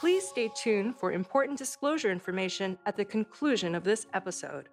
Please stay tuned for important disclosure information at the conclusion of this episode.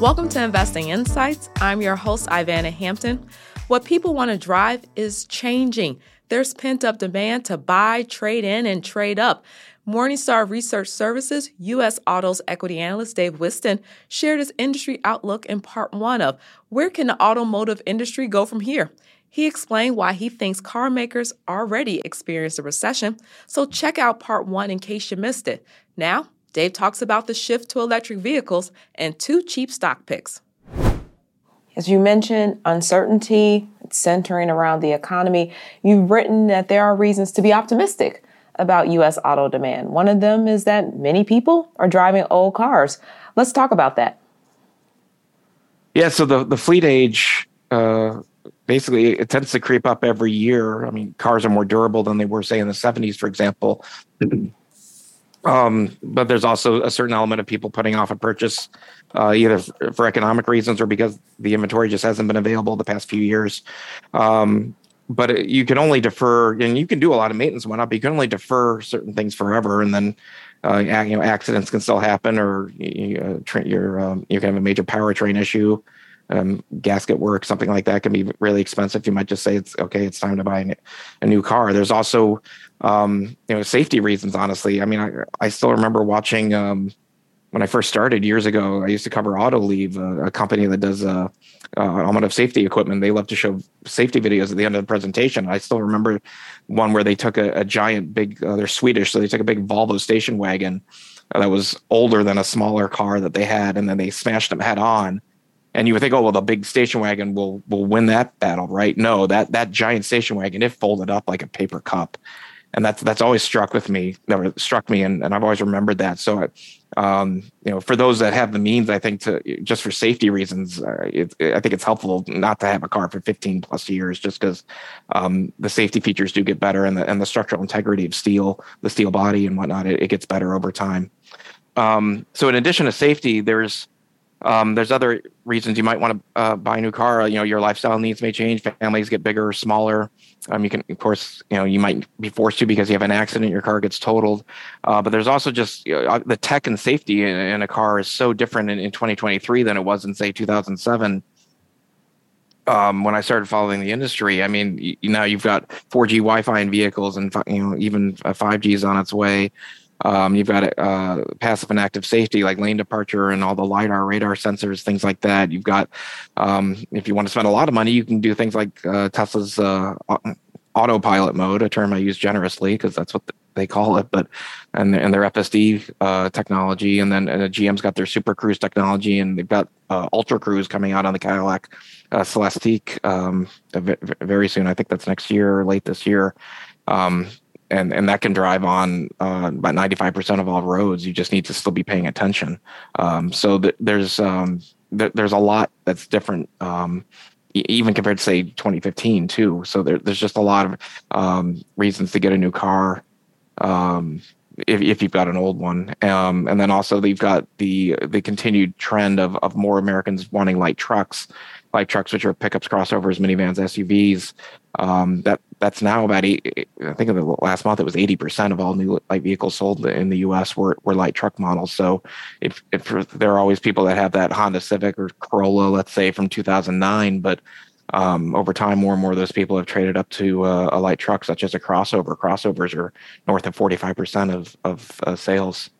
Welcome to Investing Insights. I'm your host, Ivanna Hampton. What people want to drive is changing. There's pent up demand to buy, trade in, and trade up. Morningstar Research Services U.S. Autos equity analyst Dave Whiston shared his industry outlook in part one of Where Can the Automotive Industry Go From Here? He explained why he thinks car makers already experienced a recession, so check out part one in case you missed it. Now, Dave talks about the shift to electric vehicles and two cheap stock picks. As you mentioned, uncertainty centering around the economy. You've written that there are reasons to be optimistic about U.S. auto demand. One of them is that many people are driving old cars. Let's talk about that. Yeah, so the, the fleet age uh, basically it tends to creep up every year. I mean, cars are more durable than they were, say, in the 70s, for example. Um, but there's also a certain element of people putting off a purchase, uh, either for economic reasons or because the inventory just hasn't been available the past few years. Um, but you can only defer, and you can do a lot of maintenance and whatnot, but you can only defer certain things forever, and then uh, you know accidents can still happen, or you, uh, tra- um, you can have a major powertrain issue. Um, gasket work, something like that can be really expensive. You might just say it's okay. It's time to buy a new car. There's also um, you know, safety reasons, honestly. I mean, I, I still remember watching um, when I first started years ago. I used to cover Autoliv, a, a company that does uh, uh, automotive safety equipment. They love to show safety videos at the end of the presentation. I still remember one where they took a, a giant, big. Uh, they're Swedish, so they took a big Volvo station wagon uh, that was older than a smaller car that they had, and then they smashed them head on. And you would think, oh well, the big station wagon will will win that battle, right? No, that that giant station wagon it folded up like a paper cup and that's that's always struck with me never struck me and, and i've always remembered that so um, you know for those that have the means i think to just for safety reasons uh, it, i think it's helpful not to have a car for 15 plus years just because um, the safety features do get better and the, and the structural integrity of steel the steel body and whatnot it, it gets better over time. Um, so in addition to safety there's um, there's other reasons you might want to uh, buy a new car. You know, your lifestyle needs may change. Families get bigger or smaller. Um, you can, of course, you know, you might be forced to because you have an accident, your car gets totaled. Uh, but there's also just you know, uh, the tech and safety in, in, a car is so different in, in 2023 than it was in say 2007. Um, when I started following the industry, I mean, you, now you've got 4G Wi-Fi in vehicles, and you know even 5G is on its way. Um, you've got uh, passive and active safety like lane departure and all the lidar, radar sensors, things like that. You've got, um, if you want to spend a lot of money, you can do things like uh, Tesla's uh, autopilot mode, a term I use generously because that's what they call it. But and and their FSD uh, technology, and then and GM's got their Super Cruise technology, and they've got uh, Ultra Cruise coming out on the Cadillac uh, Celestiq um, very soon. I think that's next year or late this year. Um, and and that can drive on uh, about 95% of all roads. You just need to still be paying attention. Um, so th- there's um, th- there's a lot that's different um, e- even compared to say 2015 too. So there, there's just a lot of um, reasons to get a new car. Um, if, if you've got an old one um, and then also you've got the the continued trend of, of more americans wanting light trucks light trucks, which are pickups, crossovers, minivans, SUVs. Um, that that's now about eight, I think in the last month it was eighty percent of all new light vehicles sold in the U.S. were were light truck models. So if if there are always people that have that Honda Civic or Corolla, let's say from 2009, but um, over time, more and more of those people have traded up to uh, a light truck, such as a crossover. Crossovers are north of 45% of, of uh, sales.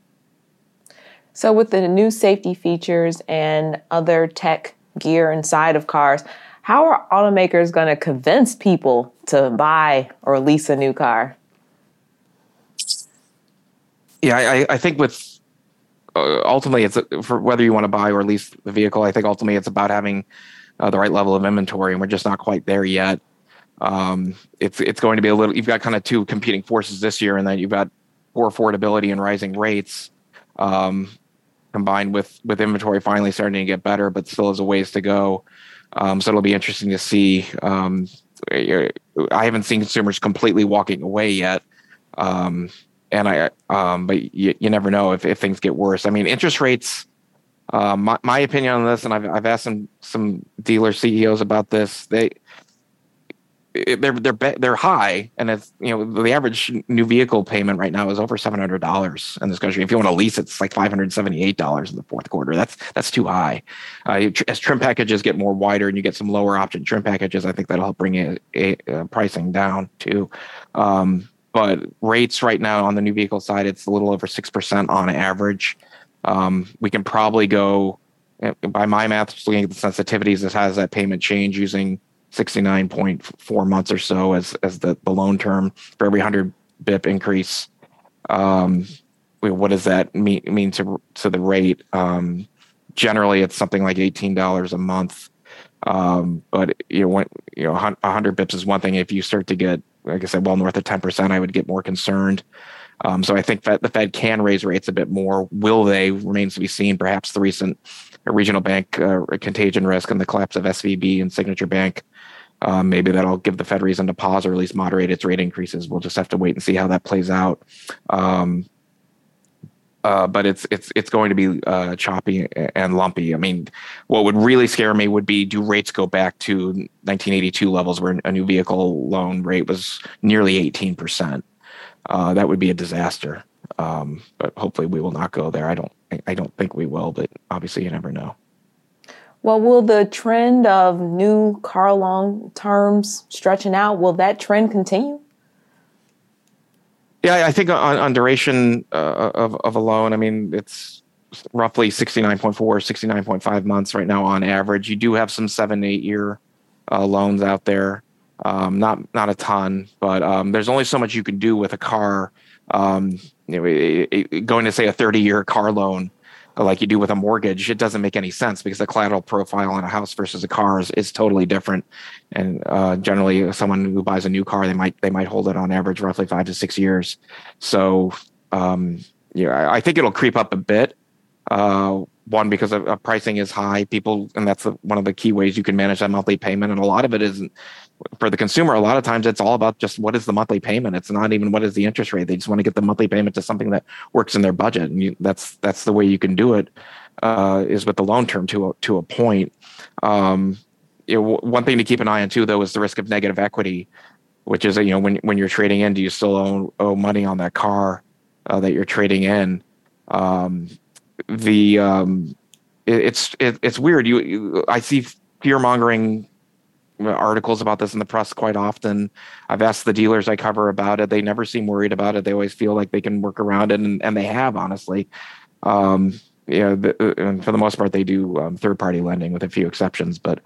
So, with the new safety features and other tech gear inside of cars. How are automakers going to convince people to buy or lease a new car? Yeah, I, I think with uh, ultimately it's for whether you want to buy or lease the vehicle. I think ultimately it's about having uh, the right level of inventory, and we're just not quite there yet. Um, it's it's going to be a little. You've got kind of two competing forces this year, and then you've got poor affordability and rising rates. Um, combined with with inventory finally starting to get better, but still has a ways to go. Um, so it'll be interesting to see. Um, I haven't seen consumers completely walking away yet, um, and I um, but you, you never know if, if things get worse. I mean, interest rates Uh, my, my opinion on this, and I've, I've asked some some dealer CEOs about this. They they're they're they're high, and it's you know the average new vehicle payment right now is over seven hundred dollars in this country. If you want to lease, it's like five hundred seventy eight dollars in the fourth quarter. That's that's too high. Uh, as trim packages get more wider and you get some lower option trim packages, I think that'll help bring a, a pricing down too. Um, but rates right now on the new vehicle side, it's a little over six percent on average. Um, we can probably go by my math, just looking at the sensitivities, this has that payment change using 69.4 months or so as as the, the loan term for every 100 bip increase. Um, what does that mean mean to to the rate? Um, generally, it's something like $18 a month. Um, but you know, when, you know, 100 bips is one thing. If you start to get, like I said, well north of 10%, I would get more concerned. Um, so I think that the Fed can raise rates a bit more. Will they remains to be seen. Perhaps the recent regional bank uh, contagion risk and the collapse of SVB and Signature Bank um, maybe that'll give the Fed reason to pause or at least moderate its rate increases. We'll just have to wait and see how that plays out. Um, uh, but it's it's it's going to be uh, choppy and lumpy. I mean, what would really scare me would be do rates go back to 1982 levels where a new vehicle loan rate was nearly 18 percent? Uh, that would be a disaster. Um, but hopefully, we will not go there. I don't I don't think we will, but obviously, you never know. Well, will the trend of new car loan terms stretching out, will that trend continue? Yeah, I think on, on duration uh, of, of a loan, I mean, it's roughly 69.4, 69.5 months right now on average. You do have some seven, eight year uh, loans out there. Um, not not a ton, but um, there's only so much you can do with a car. Um, you know, it, it, going to say a 30 year car loan like you do with a mortgage, it doesn't make any sense because the collateral profile on a house versus a car is, is totally different. And uh, generally, someone who buys a new car, they might they might hold it on average roughly five to six years. So, um, yeah, I think it'll creep up a bit. Uh, one because of, of, pricing is high, people, and that's one of the key ways you can manage that monthly payment. And a lot of it isn't for the consumer, a lot of times it's all about just what is the monthly payment. It's not even what is the interest rate. They just want to get the monthly payment to something that works in their budget, and you, that's that's the way you can do it. Uh, is with the loan term to a, to a point. Um, know, one thing to keep an eye on too, though, is the risk of negative equity, which is you know when when you're trading in, do you still owe, owe money on that car uh, that you're trading in? Um, the um, it, it's it, it's weird. You, you I see fear mongering articles about this in the press quite often. I've asked the dealers I cover about it. They never seem worried about it. They always feel like they can work around it, and, and they have honestly. Um, the, and for the most part, they do um, third-party lending with a few exceptions, but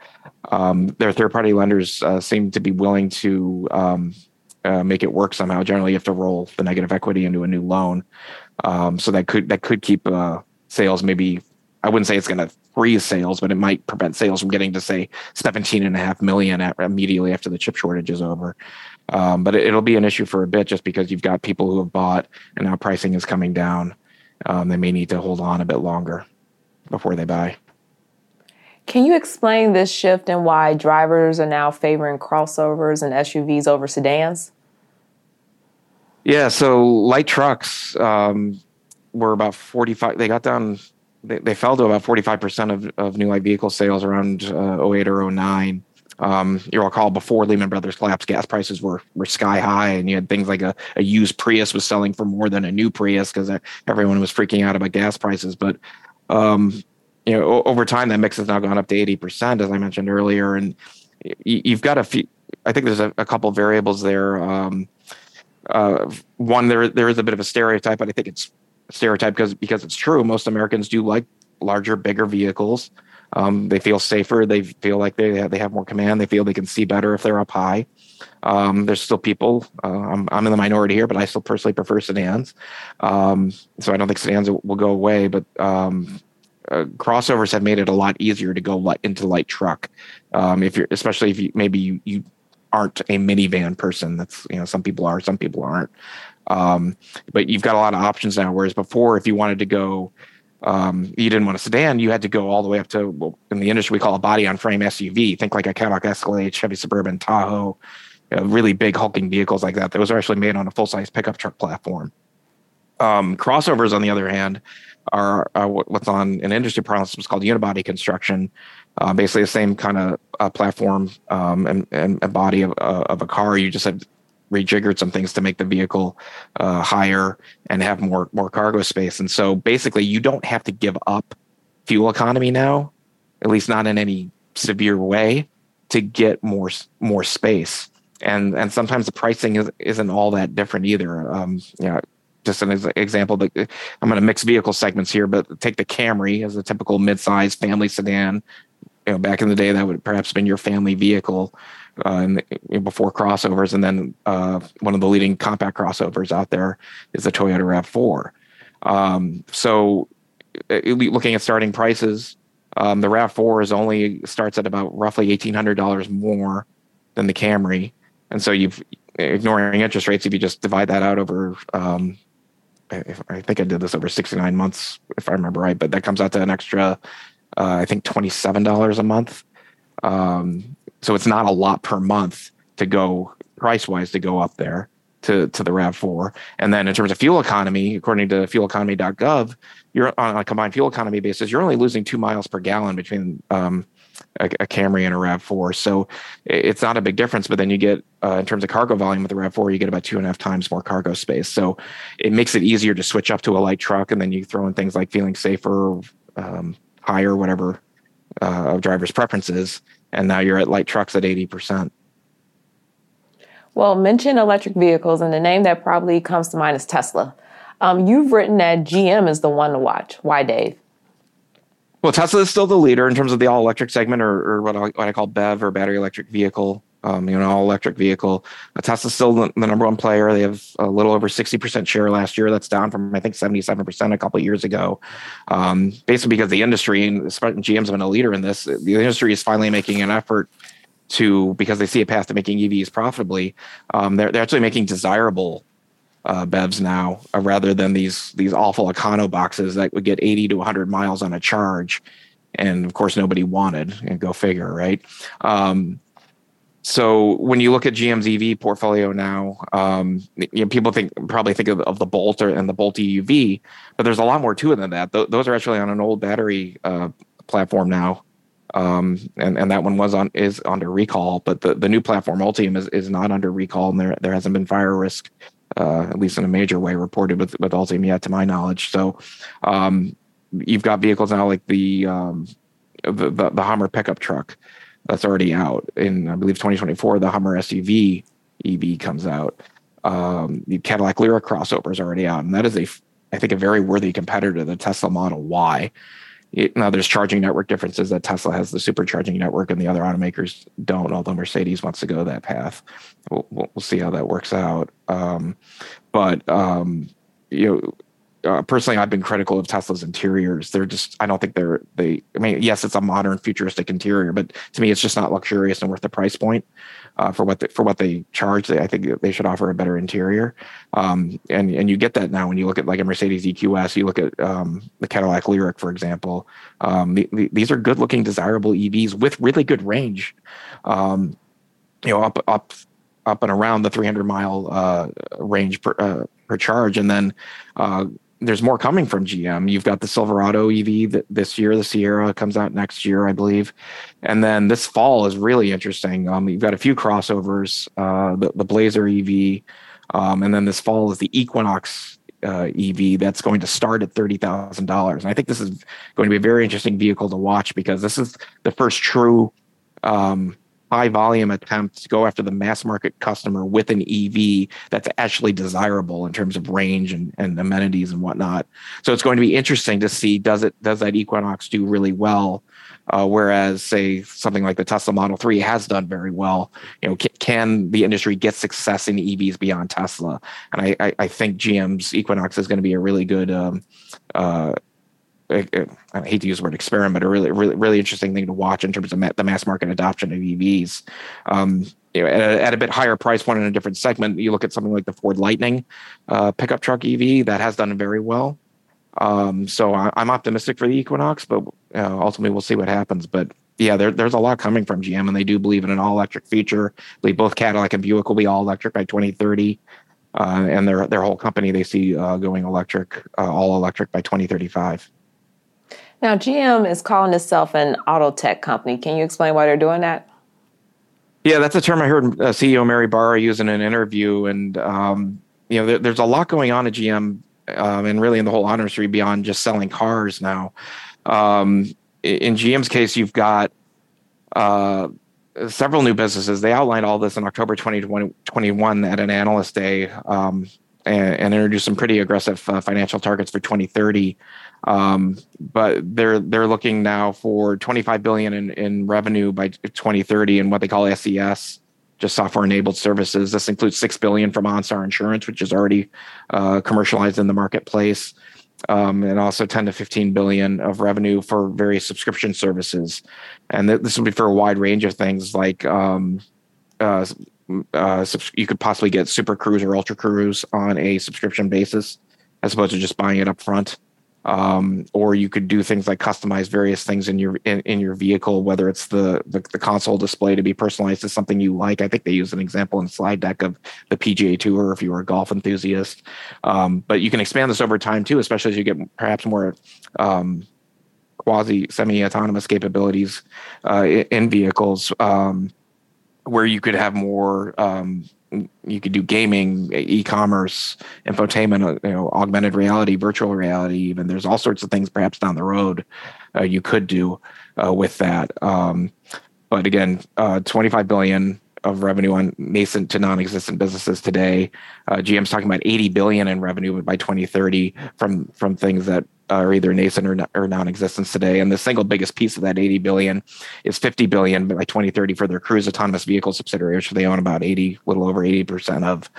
um, their third-party lenders uh, seem to be willing to um, uh, make it work somehow. Generally, you have to roll the negative equity into a new loan, um, so that could that could keep uh, sales maybe I wouldn't say it's going to freeze sales, but it might prevent sales from getting to say 17 and a half million at, immediately after the chip shortage is over. Um, but it, will be an issue for a bit just because you've got people who have bought and now pricing is coming down. Um, they may need to hold on a bit longer before they buy. Can you explain this shift and why drivers are now favoring crossovers and SUVs over sedans? Yeah, so light trucks um, were about 45, they got down they, they fell to about 45% of, of new light vehicle sales around uh, 08 or 09. Um, you recall before Lehman Brothers collapse, gas prices were were sky high, and you had things like a, a used Prius was selling for more than a new Prius because everyone was freaking out about gas prices. But um, you know, over time, that mix has now gone up to eighty percent, as I mentioned earlier, and you, have got a few. I think there's a, a couple variables there. Um, uh, one, there there is a bit of a stereotype, but I think it's stereotype because because it's true. Most Americans do like larger, bigger vehicles. Um, they feel safer. They feel like they have, they have more command. They feel they can see better if they're up high. Um, there's still people. Uh, I'm I'm in the minority here, but I still personally prefer sedans. Um, so I don't think sedans will go away. But um, uh, crossovers have made it a lot easier to go light, into light truck. Um, if you're especially if you maybe you, you aren't a minivan person. That's you know some people are, some people aren't. Um, but you've got a lot of options now. Whereas before, if you wanted to go, um, you didn't want a sedan, you had to go all the way up to, well, in the industry, we call a body on frame SUV. Think like a Cadillac Escalade, Chevy Suburban, Tahoe, you know, really big hulking vehicles like that. Those are actually made on a full size pickup truck platform. Um, crossovers, on the other hand, are, are what's on an industry parlance is called unibody construction. Uh, basically, the same kind of uh, platform um, and, and, and, body of, uh, of a car. You just have rejiggered some things to make the vehicle uh, higher and have more more cargo space. And so, basically, you don't have to give up fuel economy now, at least not in any severe way, to get more more space. And and sometimes the pricing is, isn't all that different either. Um, you know, just an example that I'm going to mix vehicle segments here, but take the Camry as a typical midsize family sedan. You know, back in the day, that would perhaps been your family vehicle uh, the, before crossovers, and then uh, one of the leading compact crossovers out there is the Toyota Rav4. Um, so, uh, looking at starting prices, um, the Rav4 is only starts at about roughly eighteen hundred dollars more than the Camry, and so you've ignoring interest rates. If you just divide that out over um, I think I did this over 69 months, if I remember right, but that comes out to an extra, uh, I think $27 a month. Um, so it's not a lot per month to go price wise to go up there to, to the RAV4. And then in terms of fuel economy, according to fueleconomy.gov, you're on a combined fuel economy basis, you're only losing two miles per gallon between um, a, a, Camry and a RAV4. So it's not a big difference. But then you get, uh, in terms of cargo volume with the RAV4, you get about two and a half times more cargo space. So it makes it easier to switch up to a light truck. And then you throw in things like feeling safer, um, higher, whatever uh, of driver's preferences. And now you're at light trucks at 80%. Well, mention electric vehicles, and the name that probably comes to mind is Tesla. Um, you've written that GM is the one to watch. Why, Dave? Well, Tesla is still the leader in terms of the all electric segment, or, or what, I, what I call BEV or battery electric vehicle. Um, you know, all electric vehicle. Uh, Tesla's still the, the, number one player. They have a little over 60% share last year. That's down from, I think, 77% a couple years ago. Um, basically, because the industry, and GM's been a leader in this, the industry is finally making an effort to, because they see a path to making EVs profitably, um, they're, they're actually making desirable uh, BEVs now, uh, rather than these these awful econo boxes that would get 80 to 100 miles on a charge, and of course nobody wanted. And go figure, right? Um, so when you look at GM's EV portfolio now, um, you know, people think probably think of, of, the Bolt or, and the Bolt EUV, but there's a lot more to it than that. Th- those are actually on an old battery uh, platform now, um, and and that one was on is under recall. But the, the new platform Ultium is, is not under recall, and there there hasn't been fire risk uh, at least in a major way, reported with with Ultium yet, to my knowledge. So um, you've got vehicles now like the, um, the, the the Hummer pickup truck that's already out in I believe 2024. The Hummer SUV EV comes out. Um, the Cadillac Lyriq crossover is already out, and that is a I think a very worthy competitor to the Tesla Model Y. It, now there's charging network differences that Tesla has the supercharging network and the other automakers don't, although Mercedes wants to go that path. We'll, we'll see how that works out. Um, but um, you know, uh, personally, I've been critical of Tesla's interiors. They're just, I don't think they're, they, I mean, yes, it's a modern futuristic interior, but to me, it's just not luxurious and worth the price point uh, for what they, for what they charge. They, I think they should offer a better interior. Um, and and you get that now when you look at like a Mercedes EQS, you look at um, the Cadillac Lyriq, for example. Um, the, the, these are good looking, desirable EVs with really good range. Um, you know, up up up and around the 300 mile uh, range per uh, per charge, and then uh, there's more coming from GM. You've got the Silverado EV that this year, the Sierra comes out next year, I believe, and then this fall is really interesting. Um, you've got a few crossovers, uh, the, the Blazer EV, um, and then this fall is the Equinox uh, EV that's going to start at thirty thousand dollars. And I think this is going to be a very interesting vehicle to watch because this is the first true um, high volume attempt to go after the mass market customer with an EV that's actually desirable in terms of range and, and amenities and whatnot. So it's going to be interesting to see does it does that Equinox do really well, uh, whereas say something like the Tesla Model Three has done very well. You know, can, can the industry get success in EVs beyond Tesla? And I, I, I think GM's Equinox is going to be a really good um, uh, I hate to use the word experiment, a really, really, really interesting thing to watch in terms of the mass market adoption of EVs. Um, you know, at a, at a, bit higher price point in a different segment, you look at something like the Ford Lightning uh, pickup truck EV that has done very well. Um, so I, am optimistic for the Equinox, but uh, ultimately we'll see what happens. But yeah, there, there's a lot coming from GM, and they do believe in an all electric future. I believe both Cadillac and Buick will be all electric by 2030. uh, and their their whole company they see uh, going electric, uh, all electric by 2035. Now, GM is calling itself an auto tech company. Can you explain why they're doing that? Yeah, that's a term I heard uh, CEO Mary Barra use in an interview, and um, you know, there, there's a lot going on at GM, um, and really in the whole auto industry beyond just selling cars now. Um, in GM's case, you've got uh, several new businesses. They outlined all this in October 2021 at an analyst day um, and, and, introduced some pretty aggressive uh, financial targets for 2030. Um, but they're they're looking now for 25 billion in, in revenue by 2030 and what they call SES, just software enabled services. This includes six billion from OnStar Insurance, which is already uh, commercialized in the marketplace um, and also 10 to 15 billion of revenue for various subscription services. And th- this will be for a wide range of things like um, uh, uh, you could possibly get Super Cruise or Ultra Cruise on a subscription basis as opposed to just buying it up front um, or you could do things like customize various things in your in, in your vehicle whether it's the, the, the console display to be personalized to something you like. I think they use an example in slide deck of the pga tour if you were a golf enthusiast. Um, but you can expand this over time too especially as you get perhaps more um, quasi semi autonomous capabilities uh, in vehicles um, where you could have more um, you could do gaming, e-commerce, infotainment, uh, you know, augmented reality, virtual reality. Even there's all sorts of things perhaps down the road uh, you could do uh, with that. Um, but again, uh, 25 billion of revenue on nascent to non-existent businesses today. Uh, GM's talking about 80 billion in revenue by 2030 from from things that are either nascent or, or non-existent today. And the single biggest piece of that 80 billion is 50 billion by 2030 for their Cruise autonomous vehicle subsidiary, which they own about 80, little over 80 percent of,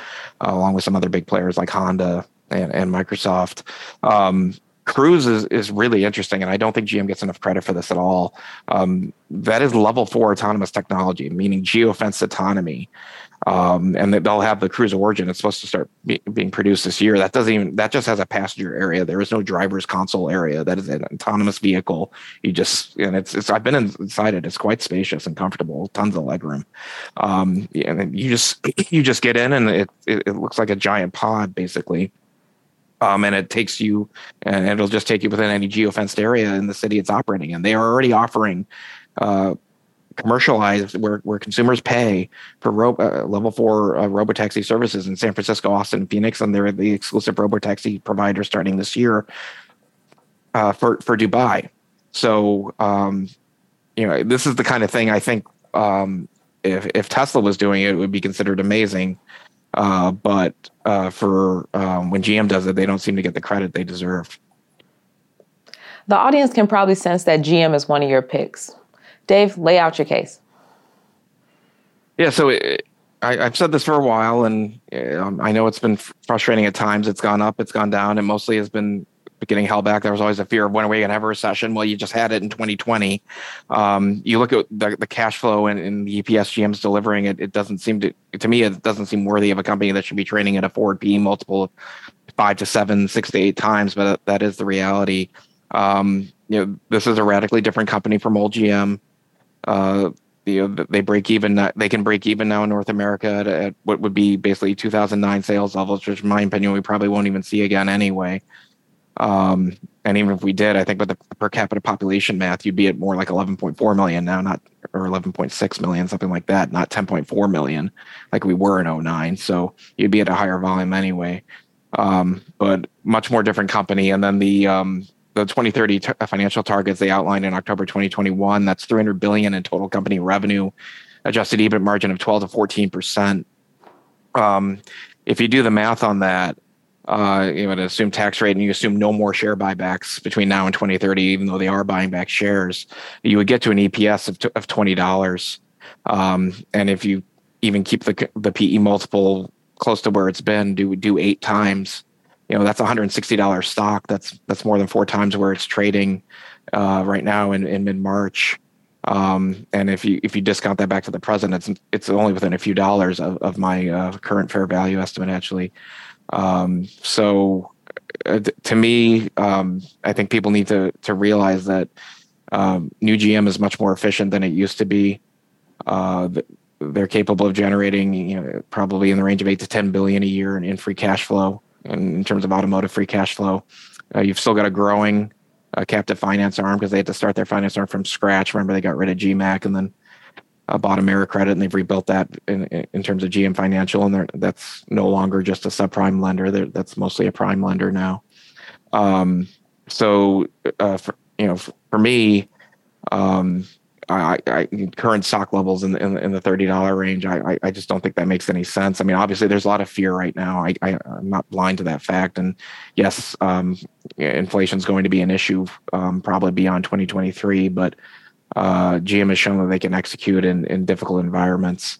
uh, along with some other big players like Honda and, and Microsoft. Um, Cruise is, is really interesting, and I don't think GM gets enough credit for this at all. Um, that is level four autonomous technology, meaning geofence autonomy. Um, and they'll have the Cruise Origin. It's supposed to start be, being produced this year. That doesn't even that just has a passenger area. There is no driver's console area. That is an autonomous vehicle. You just and it's it's I've been inside it. It's quite spacious and comfortable. Tons of legroom. Um, and you just you just get in and it, it, it looks like a giant pod basically um, and it takes you, and it'll just take you within any geofenced area in the city it's operating in. They are already offering uh, commercialized where, where consumers pay for ro- uh, level four uh, robotaxi services in San Francisco, Austin, Phoenix, and they're the exclusive robotaxi provider starting this year uh, for for Dubai. So um, you know this is the kind of thing I think um, if if Tesla was doing it, it would be considered amazing. Uh, but uh, for um, when GM does it, they don't seem to get the credit they deserve. The audience can probably sense that GM is one of your picks. Dave, lay out your case. Yeah, so it, I, have said this for a while, and um, I know it's been frustrating at times. It's gone up, it's gone down. It mostly has been getting held back. There was always a fear of when are we going to have a recession? Well, you just had it in 2020. Um, you look at the, the cash flow and, and, the EPS GM's delivering it. It doesn't seem to, to me, it doesn't seem worthy of a company that should be trading at a forward PE multiple of five to seven, six to eight times. But that is the reality. Um, you know, this is a radically different company from old GM. Uh, you know, they break even. They can break even now in North America at, what would be basically 2009 sales levels, which, in my opinion, we probably won't even see again anyway. Um, and even if we did, I think with the per capita population math, you'd be at more like 11.4 million now, not or 11.6 million, something like that, not 10.4 million like we were in 09. So you'd be at a higher volume anyway. Um, but much more different company. And then the um, the 2030 t- financial targets they outlined in October 2021, that's 300 billion in total company revenue, adjusted EBIT margin of 12 to 14 percent. Um, if you do the math on that, uh, you to assume tax rate and you assume no more share buybacks between now and 2030, even though they are buying back shares, you would get to an EPS of, of $20. Um, and if you even keep the, the PE multiple close to where it's been, do, do eight times, you know, that's $160 stock. That's, that's more than four times where it's trading, uh, right now in, in mid March. Um, and if you if you discount that back to the present, it's it's only within a few dollars of, of my uh, current fair value estimate actually. Um, so uh, to me, um, I think people need to to realize that um, new GM is much more efficient than it used to be. Uh, they're capable of generating you know probably in the range of eight to ten billion a year in, in free cash flow in, in terms of automotive free cash flow. Uh, you've still got a growing uh, captive finance arm because they had to start their finance arm from scratch. Remember, they got rid of GMAC and then uh, bought AmeriCredit, and they've rebuilt that in, in terms of GM Financial, and that's no longer just a subprime lender. They're, that's mostly a prime lender now. Um, so, uh, for, you know, for, for me, um, I, I, current stock levels in the, in, the thirty dollar range. I, I just don't think that makes any sense. I mean, obviously, there's a lot of fear right now. I, I am not blind to that fact, and yes, um, inflation is going to be an issue um, probably beyond 2023. But uh, GM has shown that they can execute in in difficult environments.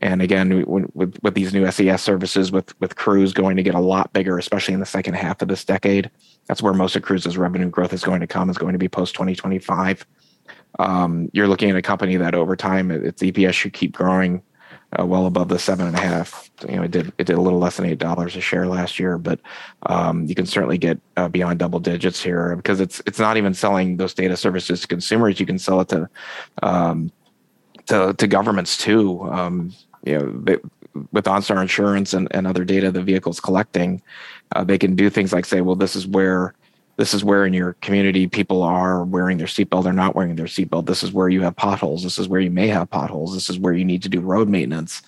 And again, with with these new SES services, with with Cruise going to get a lot bigger, especially in the second half of this decade. That's where most of Cruise's revenue growth is going to come. Is going to be post 2025 um, you're looking at a company that over time its EPS should keep growing uh, well above the seven and a half. You know, it did it did a little less than eight dollars a share last year, but um, you can certainly get uh, beyond double digits here because it's it's not even selling those data services to consumers. You can sell it to um, to, to governments too. Um, you know, they, with OnStar Insurance and, and other data the vehicle's collecting, uh, they can do things like say, well, this is where this is where in your community people are wearing their seatbelt or not wearing their seatbelt. This is where you have potholes. This is where you may have potholes. This is where you need to do road maintenance.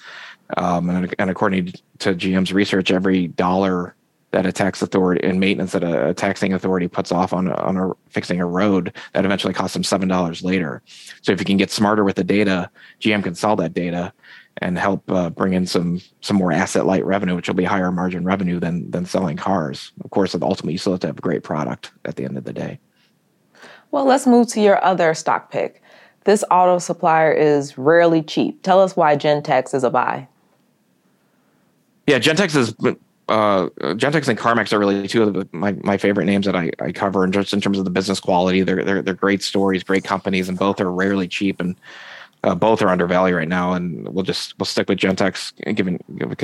Um, and, and, according to GM's research, every dollar that a tax authority and maintenance that a, taxing authority puts off on on a fixing a road that eventually costs them seven dollars later. So if you can get smarter with the data, GM can sell that data and help uh, bring in some some more asset light revenue, which will be higher margin revenue than than selling cars. Of course, ultimately, you still have to have a great product at the end of the day. Well, let's move to your other stock pick. This auto supplier is rarely cheap. Tell us why Gentex is a buy. Yeah, Gentex is uh, Gentex and CarMax are really two of the, my, my favorite names that I, I cover, and just in terms of the business quality, they're, they're they're great stories, great companies, and both are rarely cheap. And uh, both are undervalued right now, and we'll just we'll stick with Gentex, given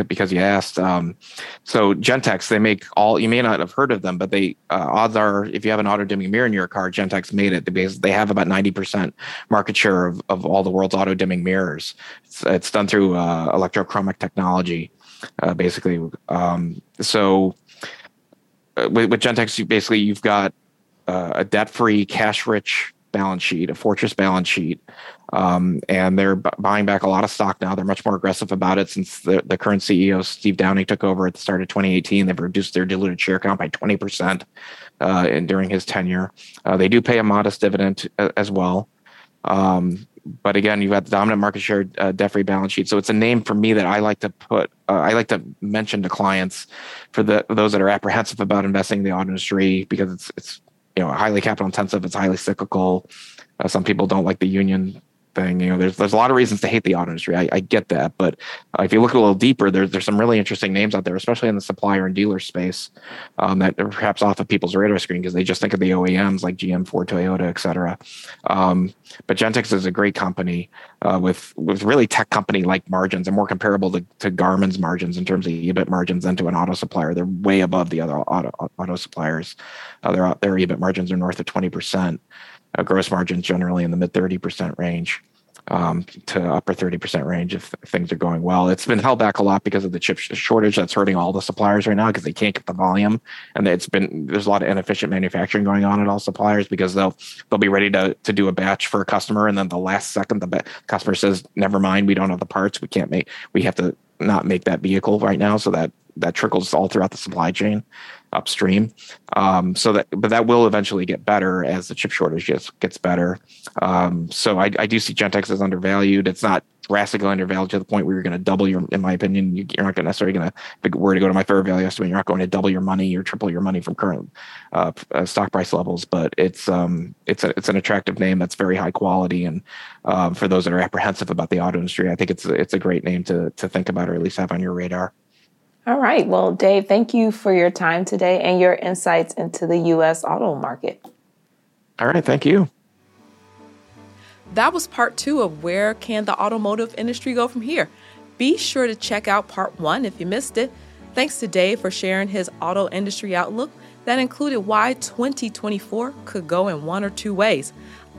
because you asked. Um, so Gentex, they make all. You may not have heard of them, but they uh, odds are if you have an auto dimming mirror in your car, Gentex made it because they have about ninety percent market share of, of all the world's auto dimming mirrors. It's, it's done through uh, electrochromic technology, uh, basically. Um, so uh, with, with Gentex, you basically you've got uh, a debt-free, cash-rich balance sheet, a fortress balance sheet, um, and they're b- buying back a lot of stock now. They're much more aggressive about it since the, the current CEO, Steve Downing, took over at the start of 2018. They've reduced their diluted share count by 20% uh, in, during his tenure. Uh, they do pay a modest dividend uh, as well. Um, but again, you've got the dominant market share, uh, debt-free balance sheet. So it's a name for me that I like to put. Uh, I like to mention to clients for the those that are apprehensive about investing in the auto industry because it's it's you know highly capital intensive. It's highly cyclical. Uh, some people don't like the union thing. You know, there's there's a lot of reasons to hate the auto industry. I, I get that, but uh, if you look a little deeper, there's there's some really interesting names out there, especially in the supplier and dealer space, um, that are perhaps off of people's radar screen because they just think of the OEMs like GM, Ford, Toyota, et cetera. Um, but Gentex is a great company uh, with with really tech company like margins and more comparable to, to Garmin's margins in terms of EBIT margins than to an auto supplier. They're way above the other auto auto suppliers. Uh, their their EBIT margins are north of twenty percent uh, gross margins generally in the mid 30% range um, to upper 30% range if things are going well. It's been held back a lot because of the chip shortage that's hurting all the suppliers right now because they can't get the volume. And it's been, there's a lot of inefficient manufacturing going on at all suppliers because they'll, they'll be ready to, to do a batch for a customer. And then the last second, the customer says, never mind, we don't have the parts. We can't make, we have to not make that vehicle right now. So that, that trickles all throughout the supply chain upstream. Um, so that, but that will eventually get better as the chip shortage gets gets better. Um, so I, I, do see Gentex as undervalued. It's not drastically undervalued to the point where you're going to double your, in my opinion, you, are not going to necessarily going to, if were to go to my fair value estimate, you're not going to double your money or triple your money from current uh, uh, stock price levels. But it's um, it's a, it's an attractive name that's very high quality, and um, for those that are apprehensive about the auto industry, I think it's it's a great name to to think about or at least have on your radar. All right. Well, Dave, thank you for your time today and your insights into the U.S. auto market. All right. Thank you. That was part two of Where Can the Automotive Industry Go From Here? Be sure to check out part one if you missed it. Thanks to Dave for sharing his auto industry outlook that included why 2024 could go in one or two ways.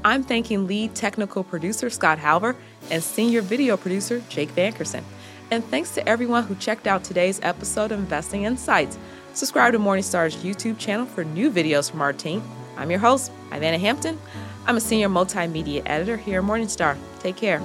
I'm thanking lead technical producer Scott Halver and senior video producer Jake VanKersen. And thanks to everyone who checked out today's episode of Investing Insights. Subscribe to Morningstar's YouTube channel for new videos from our team. I'm your host, Ivanna Hampton. I'm a senior multimedia editor here at Morningstar. Take care.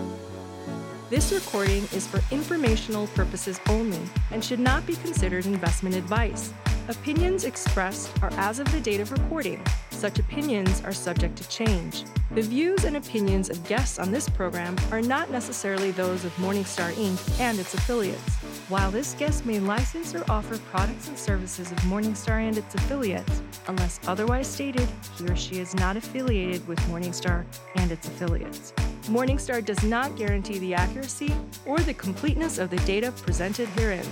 This recording is for informational purposes only and should not be considered investment advice. Opinions expressed are as of the date of recording. Such opinions are subject to change. The views and opinions of guests on this program are not necessarily those of Morningstar Inc. and its affiliates. While this guest may license or offer products and services of Morningstar and its affiliates, unless otherwise stated, he or she is not affiliated with Morningstar and its affiliates. Morningstar does not guarantee the accuracy or the completeness of the data presented herein.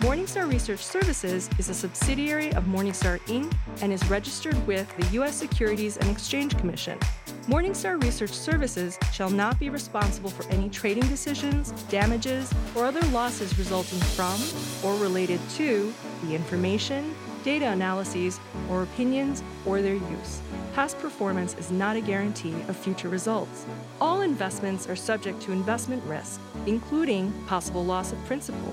Morningstar Research Services is a subsidiary of Morningstar Inc. and is registered with the U.S. Securities and Exchange Commission. Morningstar Research Services shall not be responsible for any trading decisions, damages, or other losses resulting from or related to the information, data analyses, or opinions or their use. Past performance is not a guarantee of future results. All investments are subject to investment risk, including possible loss of principal.